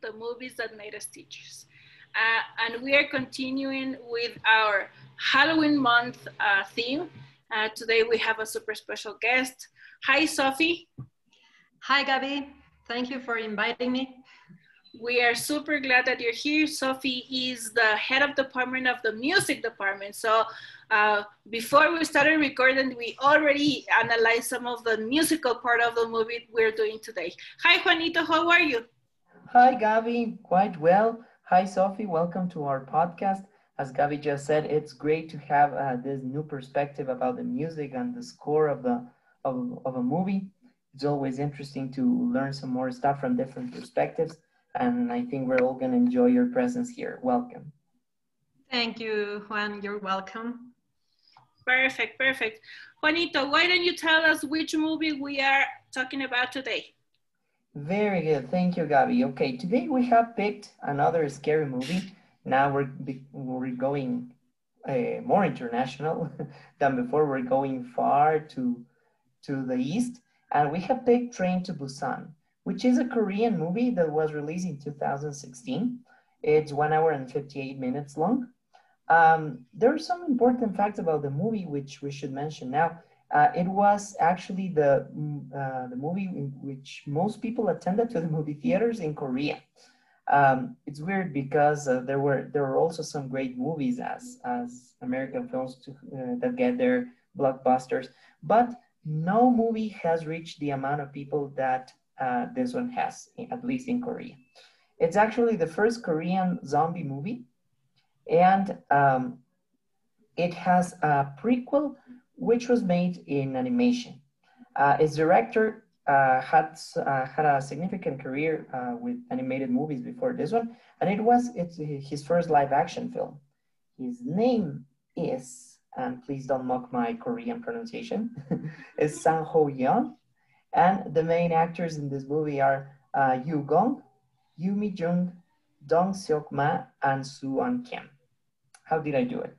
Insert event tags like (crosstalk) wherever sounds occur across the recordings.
the movies that made us teachers. Uh, and we are continuing with our Halloween month uh, theme. Uh, today we have a super special guest. Hi, Sophie. Hi, Gabby. Thank you for inviting me. We are super glad that you're here. Sophie is the head of department of the music department. So uh, before we started recording, we already analyzed some of the musical part of the movie we're doing today. Hi, Juanito, how are you? Hi, Gabby, quite well. Hi, Sophie, welcome to our podcast. As Gabby just said, it's great to have uh, this new perspective about the music and the score of, the, of, of a movie. It's always interesting to learn some more stuff from different perspectives and I think we're all going to enjoy your presence here. Welcome. Thank you, Juan. You're welcome. Perfect, perfect. Juanito, why don't you tell us which movie we are talking about today? Very good. Thank you, Gabby. Okay, today we have picked another scary movie. Now we're, we're going uh, more international (laughs) than before. We're going far to, to the east. And we have picked Train to Busan which is a Korean movie that was released in 2016. It's one hour and 58 minutes long. Um, there are some important facts about the movie which we should mention now. Uh, it was actually the, mm, uh, the movie in which most people attended to the movie theaters in Korea. Um, it's weird because uh, there were there were also some great movies as as American films to, uh, that get their blockbusters, but no movie has reached the amount of people that uh, this one has, at least in Korea. It's actually the first Korean zombie movie, and um, it has a prequel which was made in animation. Uh, its director uh, had uh, had a significant career uh, with animated movies before this one, and it was his first live action film. His name is, and please don't mock my Korean pronunciation, (laughs) is Sang Ho Yeon, and the main actors in this movie are uh, Yu Gong, Yoo Mi Jung, Dong Seok Ma, and Su An Kim. How did I do it?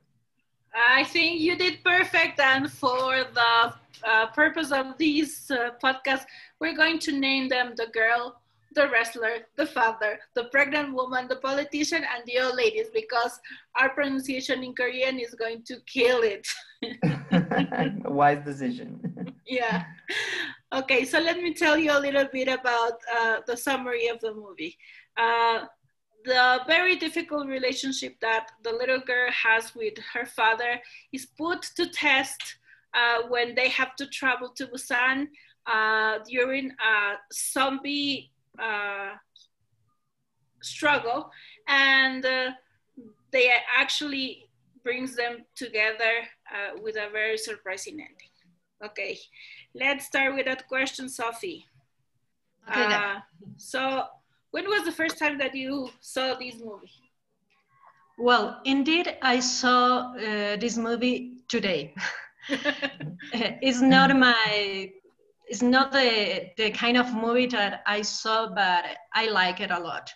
I think you did perfect. And for the uh, purpose of these uh, podcast, we're going to name them the girl, the wrestler, the father, the pregnant woman, the politician, and the old ladies because our pronunciation in Korean is going to kill it. (laughs) Wise decision. (laughs) yeah. Okay, so let me tell you a little bit about uh, the summary of the movie. Uh, the very difficult relationship that the little girl has with her father is put to test uh, when they have to travel to Busan uh, during a zombie uh, struggle, and uh, they actually brings them together with a very surprising ending. Okay, let's start with that question, Sophie. Okay, uh, so, when was the first time that you saw this movie? Well, indeed, I saw uh, this movie today. (laughs) it's not my, it's not the, the kind of movie that I saw, but I like it a lot.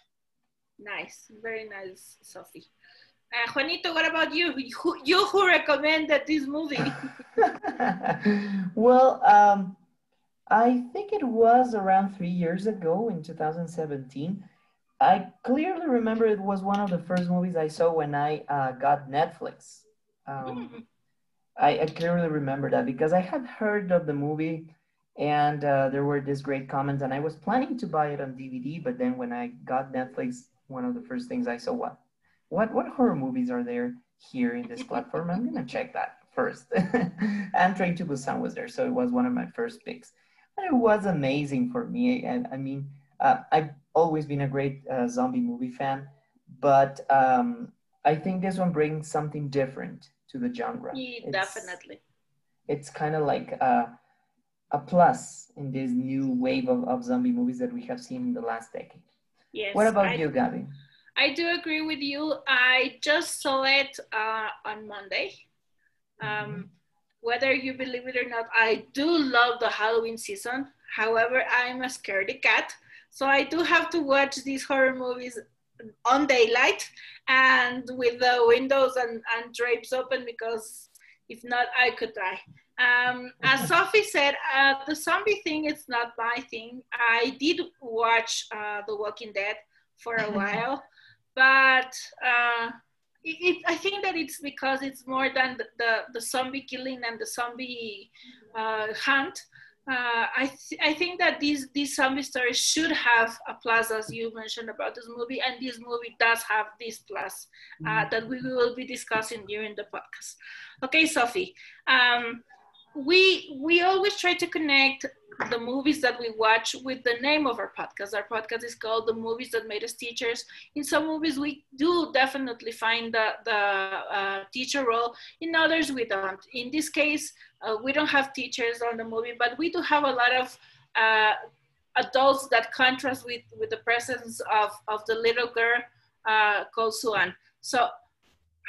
Nice, very nice, Sophie. Uh, Juanito, what about you? You, you who recommended this movie? (laughs) well, um, I think it was around three years ago in 2017. I clearly remember it was one of the first movies I saw when I uh, got Netflix. Um. I, I, clearly remember that because I had heard of the movie and uh, there were these great comments and I was planning to buy it on DVD, but then when I got Netflix, one of the first things I saw, what, what, what horror movies are there here in this platform? I'm gonna check that first. (laughs) and Train to Busan was there, so it was one of my first picks. It was amazing for me. And I mean, uh, I've always been a great uh, zombie movie fan, but um, I think this one brings something different to the genre. Yeah, it's, definitely. It's kind of like a, a plus in this new wave of, of zombie movies that we have seen in the last decade. Yes. What about I, you, Gabby? I do agree with you. I just saw it uh, on Monday. Um, whether you believe it or not, I do love the Halloween season. However, I'm a scaredy cat. So I do have to watch these horror movies on daylight and with the windows and, and drapes open because if not, I could die. Um, as (laughs) Sophie said, uh, the zombie thing is not my thing. I did watch uh, The Walking Dead for a (laughs) while, but uh, it, it, I think that it's because it's more than the, the, the zombie killing and the zombie uh, hunt. Uh, I, th- I think that these, these zombie stories should have a plus, as you mentioned about this movie, and this movie does have this plus uh, mm-hmm. that we will be discussing during the podcast. Okay, Sophie, um, we we always try to connect the movies that we watch with the name of our podcast. Our podcast is called The Movies That Made Us Teachers. In some movies, we do definitely find the, the uh, teacher role. In others, we don't. In this case, uh, we don't have teachers on the movie, but we do have a lot of uh, adults that contrast with, with the presence of, of the little girl uh, called Suan. So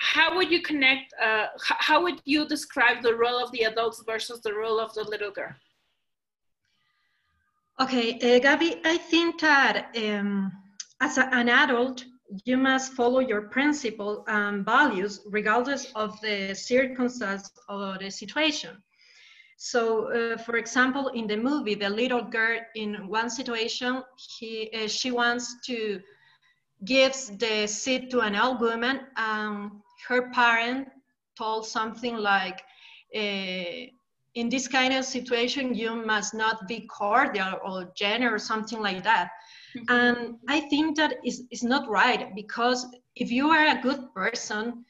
how would you connect, uh, how would you describe the role of the adults versus the role of the little girl? Okay, uh, Gabby, I think that um, as a, an adult, you must follow your principles and values regardless of the circumstance or the situation. So, uh, for example, in the movie, the little girl in one situation, he, uh, she wants to gives the seed to an old woman. Um, her parent told something like, uh, in this kind of situation, you must not be cordial or generous, something like that. Mm-hmm. And I think that is, is not right because if you are a good person,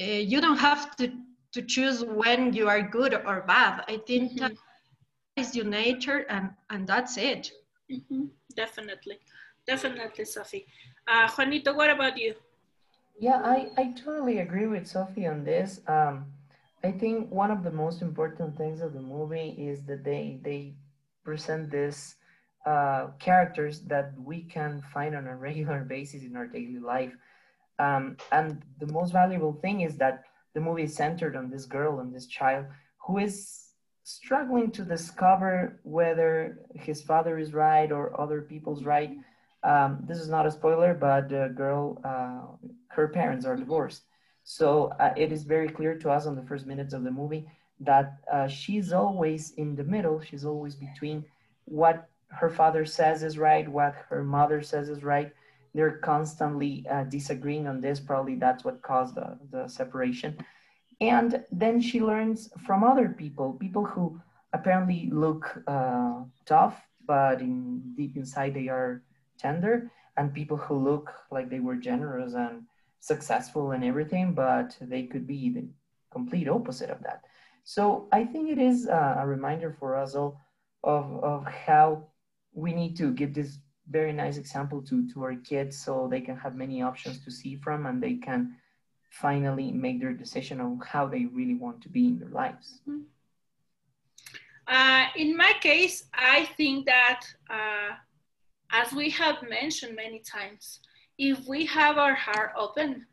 uh, you don't have to, to choose when you are good or bad. I think mm-hmm. that is your nature and, and that's it. Mm-hmm. Definitely. Definitely, Sophie. Uh, Juanito, what about you? Yeah, I, I totally agree with Sophie on this. Um, I think one of the most important things of the movie is that they they present this uh, characters that we can find on a (laughs) regular basis in our daily life. Um, and the most valuable thing is that the movie is centered on this girl and this child who is struggling to discover whether his father is right or other people's right. Um, this is not a spoiler, but the girl, uh, her parents are divorced. So uh, it is very clear to us on the first minutes of the movie that uh, she's always in the middle. She's always between what her father says is right, what her mother says is right. They're constantly uh, disagreeing on this. Probably that's what caused the, the separation. And then she learns from other people, people who apparently look uh, tough, but in deep inside they are tender, and people who look like they were generous and successful and everything, but they could be the complete opposite of that. So I think it is a reminder for us all of, of how we need to give this very nice example to, to our kids so they can have many options to see from and they can finally make their decision on how they really want to be in their lives. Mm-hmm. Uh, in my case, I think that, uh, as we have mentioned many times, if we have our heart open,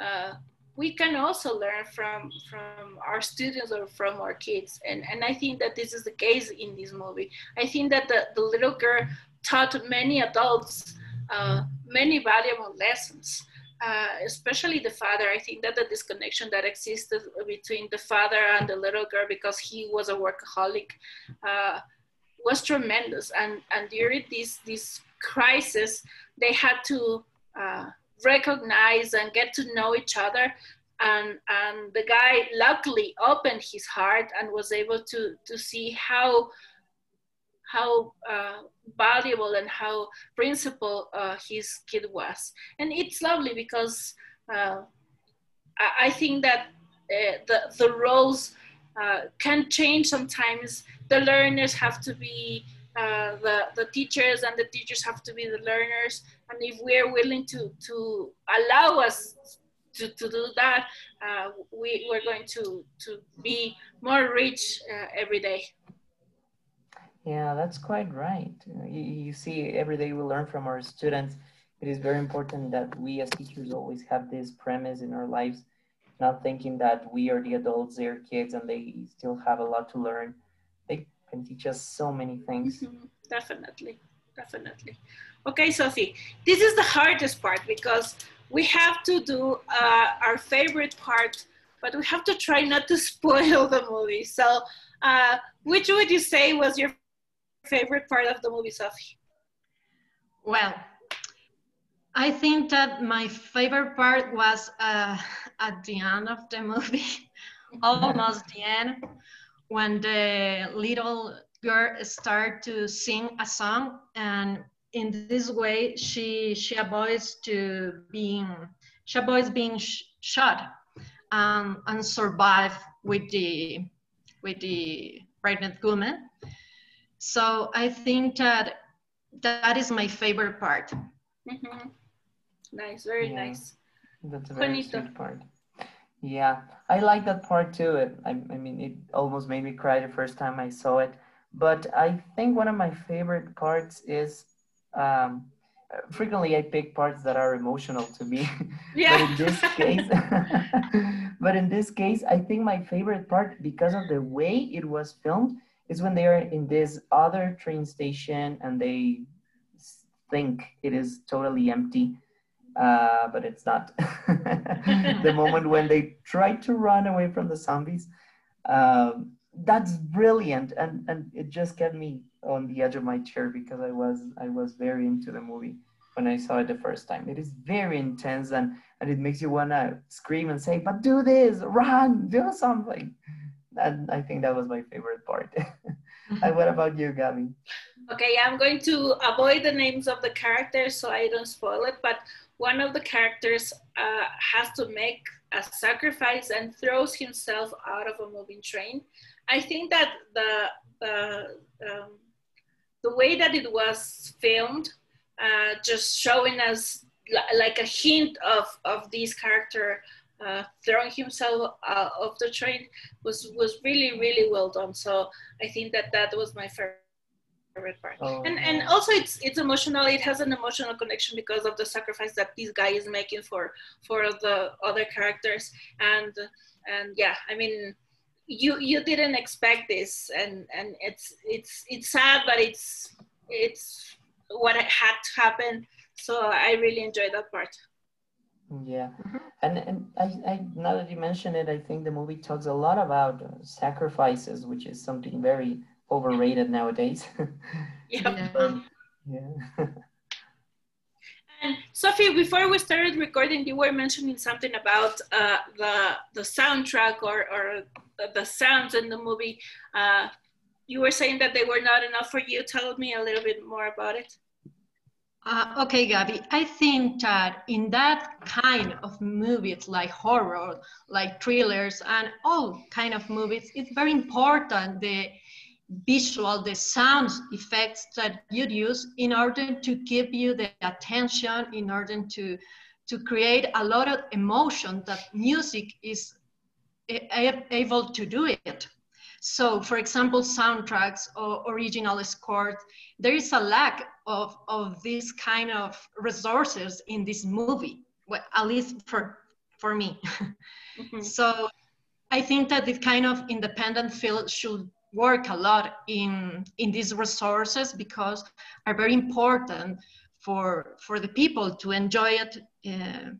uh, we can also learn from from our students or from our kids. And, and I think that this is the case in this movie. I think that the, the little girl taught many adults uh, many valuable lessons. Uh, especially the father. I think that the disconnection that existed between the father and the little girl because he was a workaholic uh, was tremendous. And, and during this, this crisis, they had to uh, recognize and get to know each other. And and the guy luckily opened his heart and was able to to see how how uh, valuable and how principled uh, his kid was. And it's lovely because uh, I, I, think that uh, the the roles uh, can change sometimes. The learners have to be uh, the, the teachers and the teachers have to be the learners. And if we're willing to, to allow us to, to do that, uh, we, we're going to, to be more rich uh, every day. Yeah, that's quite right. You, you see, every day we learn from our students. It is very important that we as teachers always have this premise in our lives, not thinking that we are the adults, they're kids, and they still have a lot to learn. They can teach us so many things. Mm-hmm. Definitely, definitely. Okay, Sophie, this is the hardest part because we have to do uh, our favorite part, but we have to try not to (laughs) spoil the movie. So Uh, which would you say was your favorite part of the movie, Sophie? Well, I think that my favorite part was uh, at the end of the movie, (laughs) almost the end, when the little girl start to sing a song, and in this way she she avoids to being she avoids being sh shot um, and survive with the with the pregnant woman. So I think that that is my favorite part. Mm-hmm. Nice, very yeah, nice. That's a very sweet part. Yeah, I like that part too. It, I, I mean, it almost made me cry the first time I saw it. But I think one of my favorite parts is um, frequently I pick parts that are emotional to me. Yeah. (laughs) but in this case, (laughs) (laughs) but in this case, I think my favorite part, because of the way it was filmed, is when they are in this other train station and they think it is totally empty uh, but it's not. (laughs) the moment when they try to run away from the zombies, um, that's brilliant, and and it just kept me on the edge of my chair because I was I was very into the movie when I saw it the first time. It is very intense and and it makes you wanna scream and say, "But do this, run, do something." And I think that was my favorite part. (laughs) and what about you, Gabby? Okay, I'm going to avoid the names of the characters so I don't spoil it. But one of the characters uh, has to make a sacrifice and throws himself out of a moving train. I think that the the um, the way that it was filmed, uh, just showing us like a hint of of this character uh, throwing himself out of the train was was really really well done. So I think that that was my favorite favorite part. Oh, and and also it's it's emotional. It has an emotional connection because of the sacrifice that this guy is making for for the other characters. And and yeah, I mean, you you didn't expect this, and and it's it's it's sad, but it's it's what had to happen. So I really enjoyed that part. Yeah, mm-hmm. and and I, I now that you mention it, I think the movie talks a lot about sacrifices, which is something very overrated nowadays. (laughs) yeah. yeah. (laughs) and Sophie, before we started recording, you were mentioning something about uh, the the soundtrack or or the sounds in the movie. Uh, you were saying that they were not enough for you. Tell me a little bit more about it. Uh, okay, Gabby, I think that in that kind of movies like horror, like thrillers and all kind of movies, it's very important the visual, the sound effects that you use in order to give you the attention, in order to, to create a lot of emotion that music is able to do it. So for example, soundtracks or original scores, there is a lack of, of this kind of resources in this movie, well, at least for, for me. (laughs) Mm -hmm. So I think that this kind of independent field should work a lot in in these resources because are very important for for the people to enjoy it uh,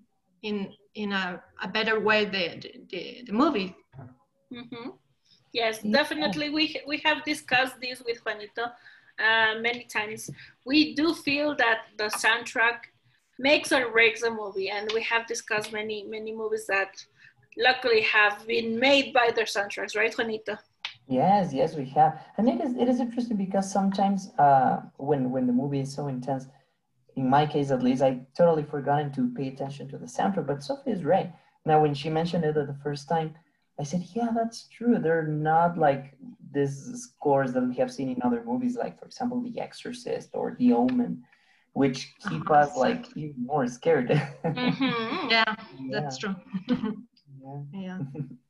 in in a, a better way the the, the movie. Mm-hmm. yes definitely. We we have discussed this with juanito uh, many times. We do feel that the soundtrack makes or breaks a movie and we have discussed many many movies that luckily have been made by their soundtracks right juanito Yes, yes, we have, and it is it is interesting because sometimes uh, when when the movie is so intense, in my case at least, I totally forgotten to pay attention to the soundtrack. But Sophie is right. Now, when she mentioned it the first time, I said, "Yeah, that's true. They're not like these scores that we have seen in other movies, like for example, The Exorcist or The Omen, which keep oh, us like even more scared." (laughs) mm-hmm. yeah, that's true. (laughs) yeah. yeah. (laughs)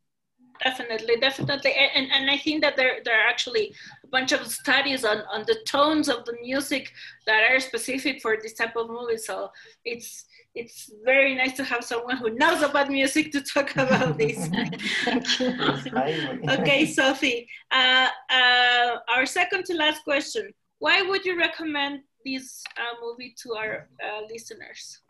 definitely definitely. And, and i think that there, there are actually a bunch of studies on, on the tones of the music that are specific for this type of movie. So it's it's very nice to have someone who knows about music to talk (laughs) about this. Thank you. (laughs) okay sophie uh, uh, our second to last question. Why would you recommend this uh, movie to our uh, listeners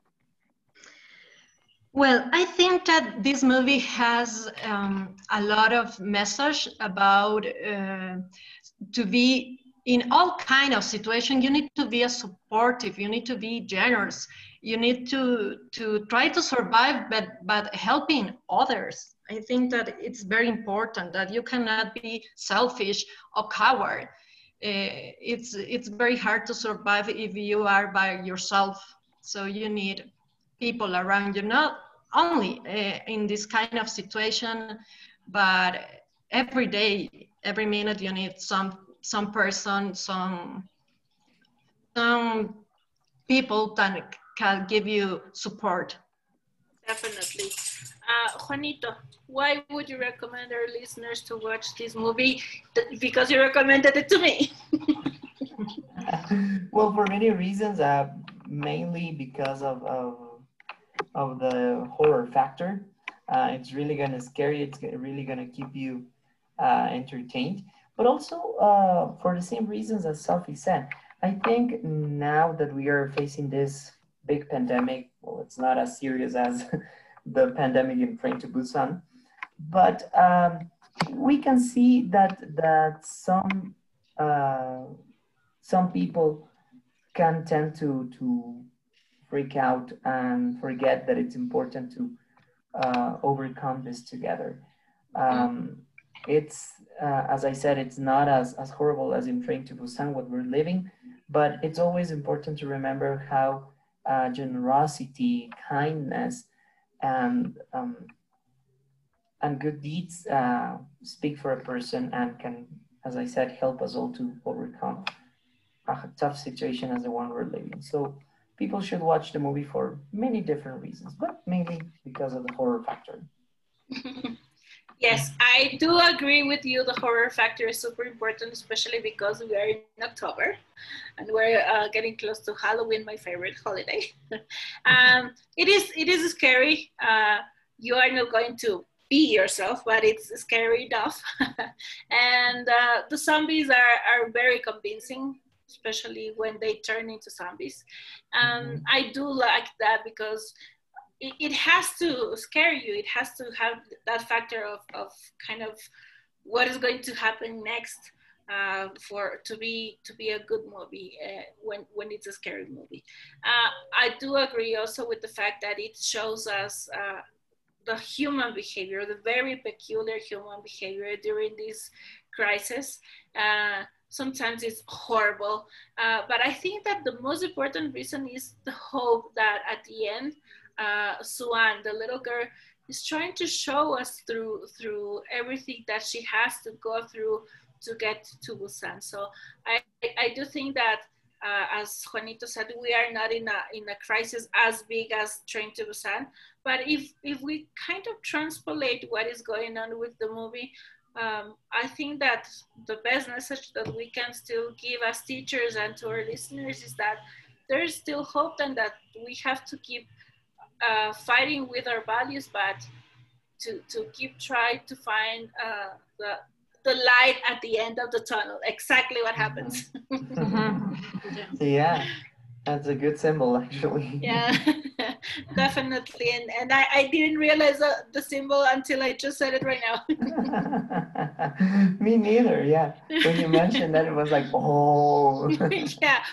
Well, I think that this movie has um, a lot of message about uh, to be in all kind of situation. You need to be a supportive. You need to be generous. You need to to try to survive, but but helping others. I think that it's very important that you cannot be selfish or coward. Uh, it's it's very hard to survive if you are by yourself. So you need people around you, not only uh, in this kind of situation, but every day, every minute, you need some some person, some some people that can give you support. Definitely. Uh, Juanito, why would you recommend our listeners to watch this movie? Because you recommended it to me. (laughs) well, for many reasons, uh, mainly because of, of of the horror factor. Uh, it's really gonna scare you. It's really gonna keep you uh, entertained. But also uh, for the same reasons as Sophie said, I think now that we are facing this big pandemic, well, it's not as serious as (laughs) the pandemic in Train to Busan, but um, we can see that that some uh, some people can tend to to freak out and forget that it's important to uh, overcome this together. Um, it's, uh, as I said, it's not as, as horrible as in Train to Busan, what we're living, but it's always important to remember how uh, generosity, kindness, and um, and good deeds uh, speak for a person and can, as I said, help us all to overcome a tough situation as the one we're living. So people should watch the movie for many different reasons, but mainly because of the horror factor. (laughs) yes, I do agree with you. The horror factor is super important, especially because we are in October and we're uh, getting close to Halloween, my favorite holiday. (laughs) um, it is it is scary. Uh, you are not going to be yourself, but it's scary enough. (laughs) and uh, the zombies are, are very convincing especially when they turn into zombies. Um, mm-hmm. I do like that because it, it, has to scare you. It has to have that factor of, of kind of what is going to happen next uh, for to be to be a good movie uh, when when it's a scary movie. Uh, I do agree also with the fact that it shows us uh, the human behavior, the very peculiar human behavior during this crisis. Uh, sometimes it's horrible. Uh, but I think that the most important reason is the hope that at the end, uh, Suan, the little girl, is trying to show us through through everything that she has to go through to get to Busan. So I, I do think that uh, as Juanito said, we are not in a in a crisis as big as Train to Busan. But if if we kind of transpolate what is going on with the movie, um, I think that the best message that we can still give as teachers and to our listeners is that there is still hope and that we have to keep uh, fighting with our values, but to, to keep trying to find uh, the, the light at the end of the tunnel, exactly what happens. Mm-hmm. (laughs) yeah. That's a good symbol, actually. Yeah, (laughs) definitely. And and I, I didn't realize the, the symbol until I just said it right now. (laughs) Me neither. Yeah, when you mentioned that, it was like, oh. (laughs) yeah,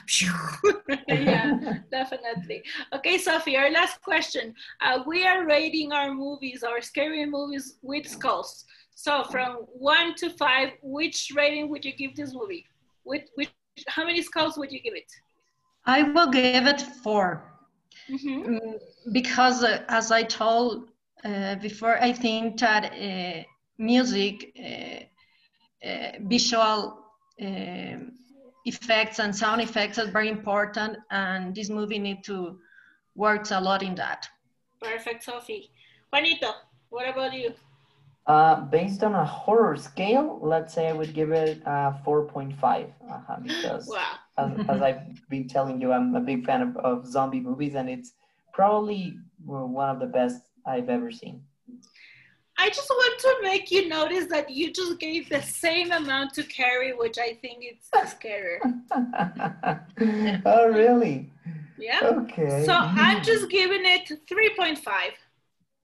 yeah, definitely. Okay, Sophie, our last question. Uh, we are rating our movies, our scary movies with skulls. So from one to five, which rating would you give this movie? With which, how many skulls would you give it? I will give it 4 mm-hmm. Mm, because, uh, as I told uh, before, I think that uh, music, uh, uh, visual uh, effects, and sound effects are very important, and this movie need to work a lot in that. Perfect, Sophie. Juanito, what about you? Uh, based on a horror scale, let's say I would give it uh, 4.5 uh, because (laughs) wow. As, mm-hmm. as, I've been telling you, I'm a big fan of, of zombie movies and it's probably one of the best I've ever seen. I just want to make you notice that you just gave the same amount to Carrie, which I think it's (laughs) scarier. (laughs) oh, really? Yeah. Okay. So I'm just giving it 3.5.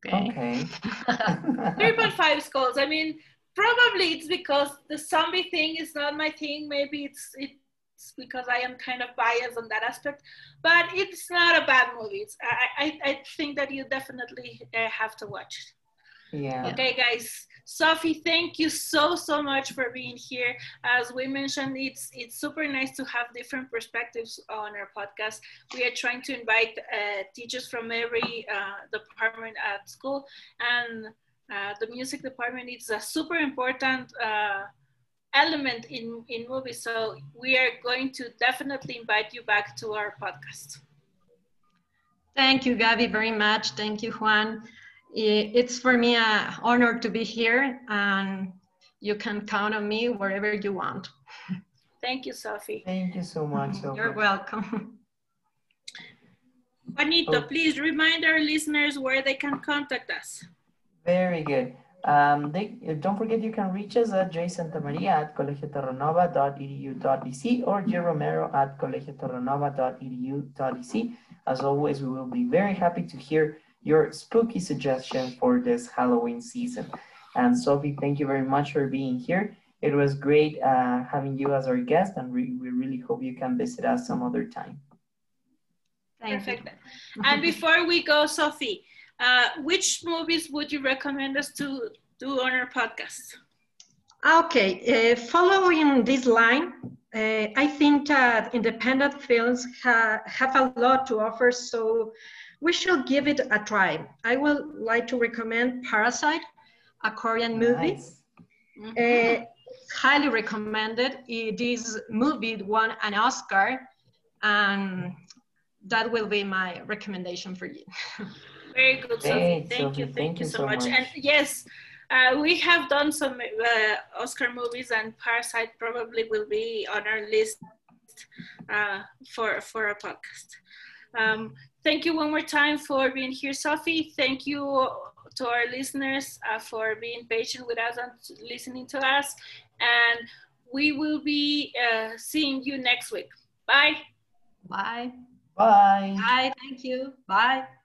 Okay. okay. (laughs) 3.5 skulls. I mean, probably it's because the zombie thing is not my thing. Maybe it's it's because I am kind of biased on that aspect, but it's not a bad movie. It's, I, I, I think that you definitely uh, have to watch it. Yeah. Okay, guys. Sophie, thank you so so much for being here. As we mentioned, it's it's super nice to have different perspectives on our podcast. We are trying to invite uh, teachers from every uh, department at school, and uh, the music department is a super important uh, element in in movies. So we are going to definitely invite you back to our podcast. Thank you, Gabby, very much. Thank you, Juan it's for me an honor to be here and you can count on me wherever you want. Thank you, Sophie. Thank you so much. Sophie. You're welcome. Juanito, oh. please remind our listeners where they can contact us. Very good. Um, they, don't forget you can reach us at jsantamaria at colegioterranova.edu.dc or jromero at colegioterranova.edu.dc. As always, we will be very happy to hear your spooky suggestion for this Halloween season. And Sophie, thank you very much for being here. It was great uh, having you as our guest, and we, we really hope you can visit us some other time. Thank Perfect. You. and before we go, Sophie, uh, which movies would you recommend us to do on our podcast? Okay, uh, following this line, uh, I think that independent films ha have a lot to offer. So we should give it a try. I would like to recommend Parasite, a Korean movie. Nice. Mm -hmm. uh, highly recommended. This movie won an Oscar, and that will be my recommendation for you. (laughs) Very good, Sophie. Hey, thank Sophie, you, thank, thank you, so, so much. much. And yes, uh, we have done some uh, Oscar movies, and Parasite probably will be on our list uh, for for a podcast. Um, thank you one more time for being here, Sophie. Thank you to our listeners uh, for being patient with us and listening to us. And we will be uh, seeing you next week. Bye. Bye. Bye. Bye. Thank you. Bye.